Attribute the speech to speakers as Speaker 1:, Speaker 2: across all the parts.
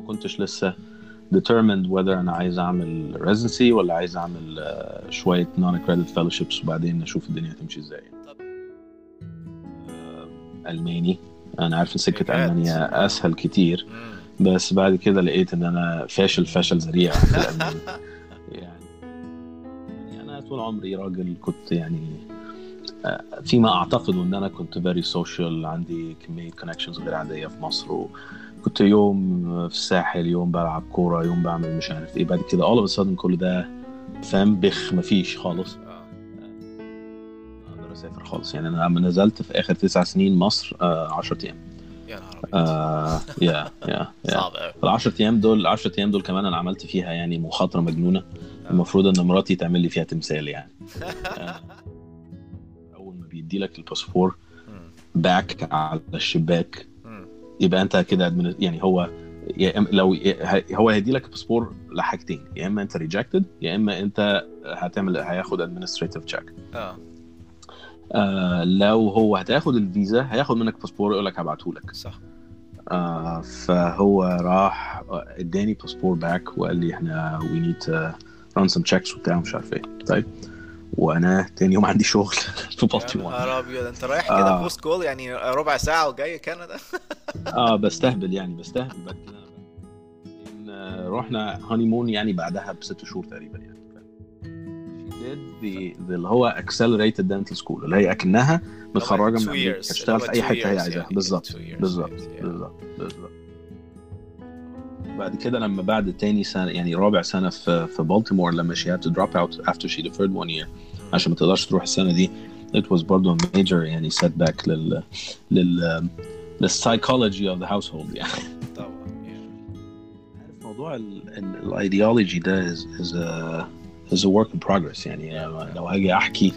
Speaker 1: كنتش لسه determined whether أنا عايز أعمل residency ولا عايز أعمل آه، شوية non accredited fellowships وبعدين أشوف الدنيا هتمشي
Speaker 2: إزاي.
Speaker 1: آه، ألماني أنا عارف إن
Speaker 2: سكة؟
Speaker 1: ألمانيا أسهل كتير. بس بعد كده لقيت إن أنا فاشل فشل ذريع في الألماني يعني يعني أنا طول عمري راجل كنت يعني فيما أعتقد إن أنا كنت very social عندي كمية connections غير عادية في مصر وكنت يوم في الساحل يوم بلعب كورة يوم بعمل مش عارف إيه بعد كده all of a sudden كل ده فاهم؟ بخ مفيش خالص.
Speaker 2: آه.
Speaker 1: أقدر أسافر خالص. يعني أنا لما نزلت في آخر تسع سنين مصر 10 أيام.
Speaker 2: يا نهار أبيض.
Speaker 1: آه يا يا
Speaker 2: صعب قوي
Speaker 1: ال 10 أيام دول ال 10 أيام دول كمان أنا عملت فيها يعني مخاطرة مجنونة. المفروض إن مراتي تعمل لي فيها تمثال يعني. آه، اول بيدي لك الباسبور back على الشباك يبقى انت كده يعني هو لو هو هيدي لك الباسبور لحاجتين يا إما انت rejected يا إما انت هتعمل هياخد administrative check
Speaker 2: آه.
Speaker 1: آه لو هو هتاخد الفيزا هياخد منك باسبور يقول لك هبعته لك.
Speaker 2: صح.
Speaker 1: آه فهو راح اداني passport back وقال لي إحنا we need run some checks وبتاع مش عارف إيه. طيب. وأنا تاني يوم عندي شغل في
Speaker 2: يا
Speaker 1: بالتيمور
Speaker 2: نهار أبيض أنت رايح كده
Speaker 1: آه.
Speaker 2: Post call يعني ربع ساعة وجاي كندا
Speaker 1: آه بستهبل يعني بستهبل إن، آه، رحنا honeymoon يعني بعدها بست شهور تقريبا يعني اللي هو accelerated dental school اللي هي أكنها
Speaker 2: متخرجة
Speaker 1: من. تشتغل في
Speaker 2: أي
Speaker 1: حتة هي عايزاها
Speaker 2: يعني.
Speaker 1: بالظبط. بالظبط. بالظبط بالظبط بعد كده لما بعد تاني سنة يعني رابع سنة في في بالتيمور لما she had to drop out after she deferred one year عشان ما تقدرش تروح السنة دي it was برضه a major يعني setback لل لل للسايكولوجي of the household يعني.
Speaker 2: طبعا.
Speaker 1: عارف موضوع الايديولوجي ده is, is a is a work in progress يعني لو هاجي أحكي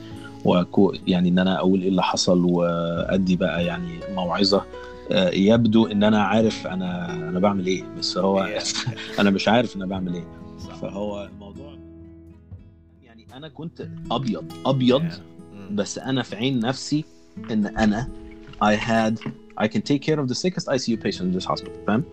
Speaker 1: وأكو يعني إن أنا أقول إيه اللي حصل وأدي بقى يعني موعظة آه، يبدو إن أنا عارف أنا أنا بعمل إيه بس هو. أنا مش عارف أنا بعمل
Speaker 2: إيه.
Speaker 1: فهو الموضوع يعني أنا كنت أبيض
Speaker 2: أبيض. مم.
Speaker 1: بس أنا في عين نفسي إن أنا I had I can take care of the sickest ICU patient in this hospital فاهم